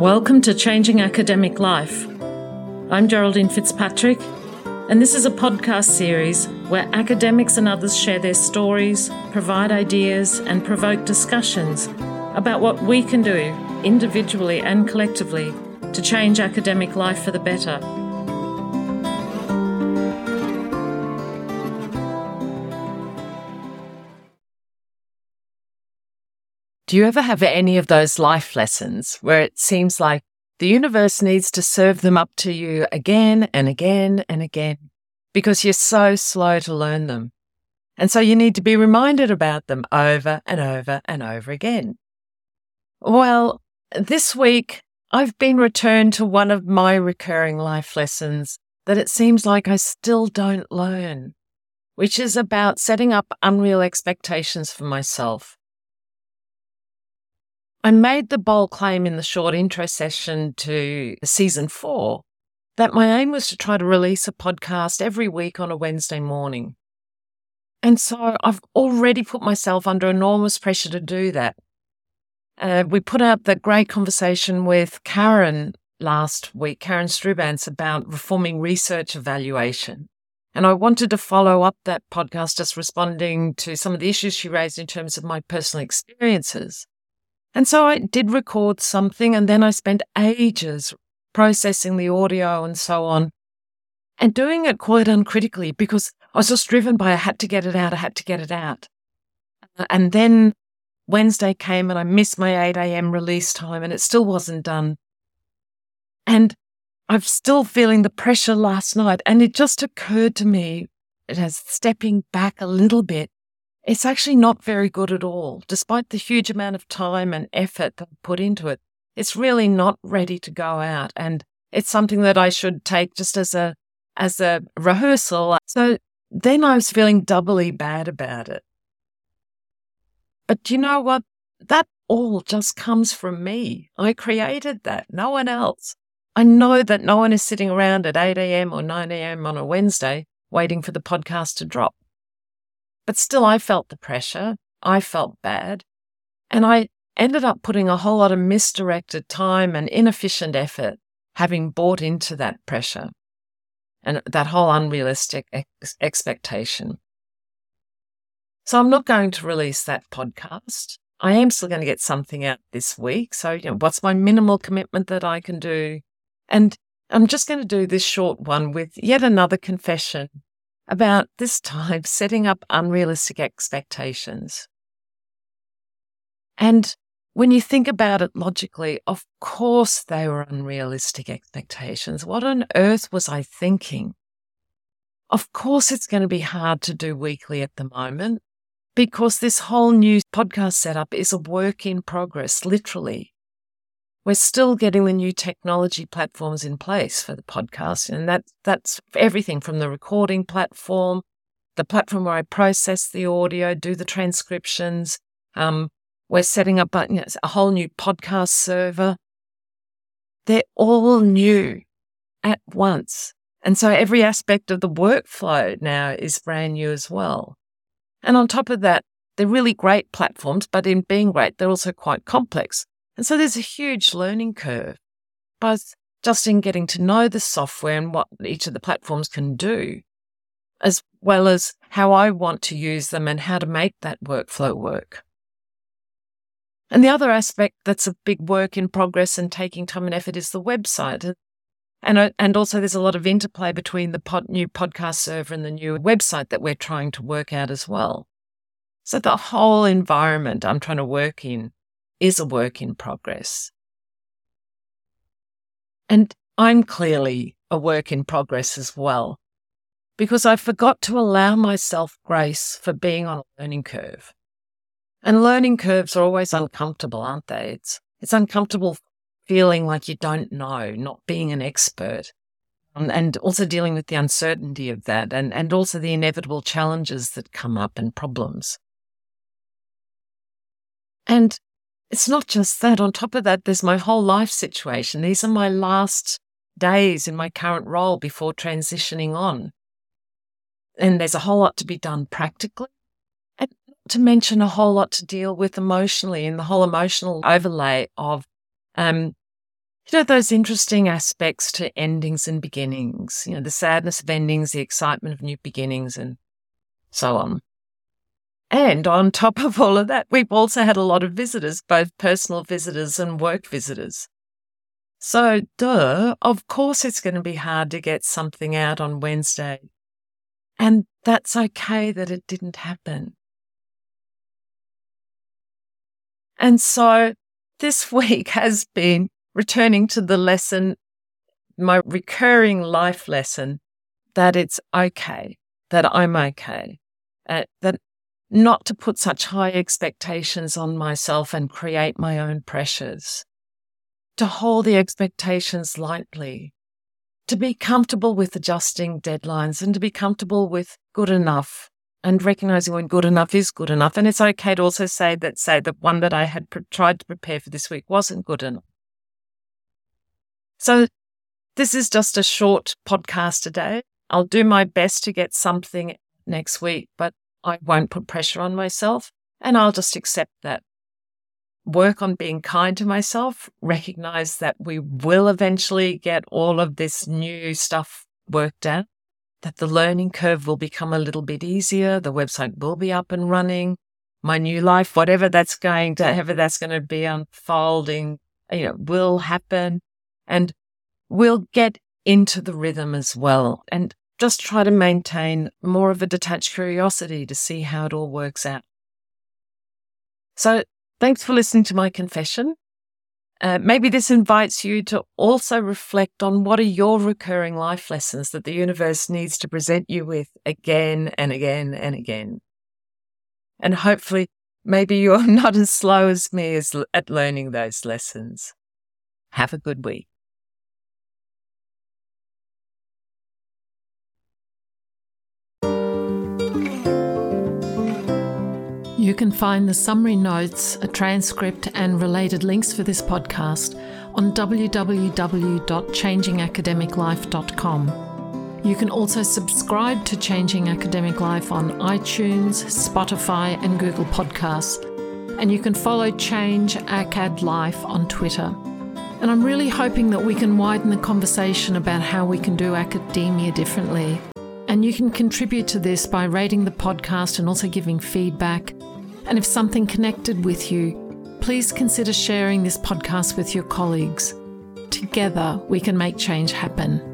Welcome to Changing Academic Life. I'm Geraldine Fitzpatrick, and this is a podcast series where academics and others share their stories, provide ideas, and provoke discussions about what we can do individually and collectively to change academic life for the better. Do you ever have any of those life lessons where it seems like the universe needs to serve them up to you again and again and again because you're so slow to learn them? And so you need to be reminded about them over and over and over again. Well, this week I've been returned to one of my recurring life lessons that it seems like I still don't learn, which is about setting up unreal expectations for myself I made the bold claim in the short intro session to season four that my aim was to try to release a podcast every week on a Wednesday morning. And so I've already put myself under enormous pressure to do that. Uh, we put out the great conversation with Karen last week, Karen Stroobants, about reforming research evaluation. And I wanted to follow up that podcast just responding to some of the issues she raised in terms of my personal experiences. And so I did record something and then I spent ages processing the audio and so on and doing it quite uncritically because I was just driven by I had to get it out, I had to get it out. Uh, and then Wednesday came and I missed my 8 a.m. release time and it still wasn't done. And I'm still feeling the pressure last night. And it just occurred to me, it has stepping back a little bit, it's actually not very good at all. Despite the huge amount of time and effort that I put into it, it's really not ready to go out. And it's something that I should take just as a as a rehearsal. So then I was feeling doubly bad about it. But you know what? That all just comes from me. I created that, no one else. I know that no one is sitting around at 8 a.m. or 9 a.m. on a Wednesday waiting for the podcast to drop. But still, I felt the pressure. I felt bad. And I ended up putting a whole lot of misdirected time and inefficient effort having bought into that pressure and that whole unrealistic ex- expectation. So I'm not going to release that podcast. I am still going to get something out this week. So, you know, what's my minimal commitment that I can do? And I'm just going to do this short one with yet another confession about this time setting up unrealistic expectations. And when you think about it logically, of course they were unrealistic expectations. What on earth was I thinking? Of course, it's going to be hard to do weekly at the moment because this whole new podcast setup is a work in progress, literally we're still getting the new technology platforms in place for the podcast. And that, that's everything from the recording platform, the platform where I process the audio, do the transcriptions. Um, we're setting up a, you know, a whole new podcast server. They're all new at once. And so every aspect of the workflow now is brand new as well. And on top of that, they're really great platforms, but in being great, they're also quite complex. And so there's a huge learning curve, both just in getting to know the software and what each of the platforms can do, as well as how I want to use them and how to make that workflow work. And the other aspect that's a big work in progress and taking time and effort is the website. And, and also there's a lot of interplay between the pod, new podcast server and the new website that we're trying to work out as well. So the whole environment I'm trying to work in is a work in progress. And I'm clearly a work in progress as well, because I forgot to allow myself grace for being on a learning curve. And learning curves are always uncomfortable, aren't they? It's, it's uncomfortable feeling like you don't know, not being an expert, um, and also dealing with the uncertainty of that, and, and also the inevitable challenges that come up and problems. And it's not just that. On top of that, there's my whole life situation. These are my last days in my current role before transitioning on. And there's a whole lot to be done practically, and to mention a whole lot to deal with emotionally, and the whole emotional overlay of um, you know, those interesting aspects to endings and beginnings, you know, the sadness of endings, the excitement of new beginnings, and so on. And on top of all of that, we've also had a lot of visitors, both personal visitors and work visitors. So, duh, of course it's going to be hard to get something out on Wednesday. And that's okay that it didn't happen. And so this week has been returning to the lesson, my recurring life lesson that it's okay, that I'm okay, uh, that not to put such high expectations on myself and create my own pressures, to hold the expectations lightly, to be comfortable with adjusting deadlines and to be comfortable with good enough and recognizing when good enough is good enough. And it's okay to also say that, say, the one that I had pre- tried to prepare for this week wasn't good enough. So this is just a short podcast today. I'll do my best to get something next week, but I won't put pressure on myself and I'll just accept that. Work on being kind to myself, recognize that we will eventually get all of this new stuff worked out that the learning curve will become a little bit easier. The website will be up and running. My new life, whatever that's going to, however that's going to be unfolding, you know, will happen. And we'll get into the rhythm as well and just try to maintain more of a detached curiosity to see how it all works out. So thanks for listening to my confession. Uh, maybe this invites you to also reflect on what are your recurring life lessons that the universe needs to present you with again and again and again. And hopefully, maybe you're not as slow as me as, at learning those lessons. Have a good week. You can find the summary notes, a transcript, and related links for this podcast on www.changingacademiclife.com. You can also subscribe to Changing Academic Life on iTunes, Spotify, and Google Podcasts. And you can follow Change Acad Life on Twitter. And I'm really hoping that we can widen the conversation about how we can do academia differently. And you can contribute to this by rating the podcast and also giving feedback and if something connected with you, please consider sharing this podcast with your colleagues. Together, we can make change happen.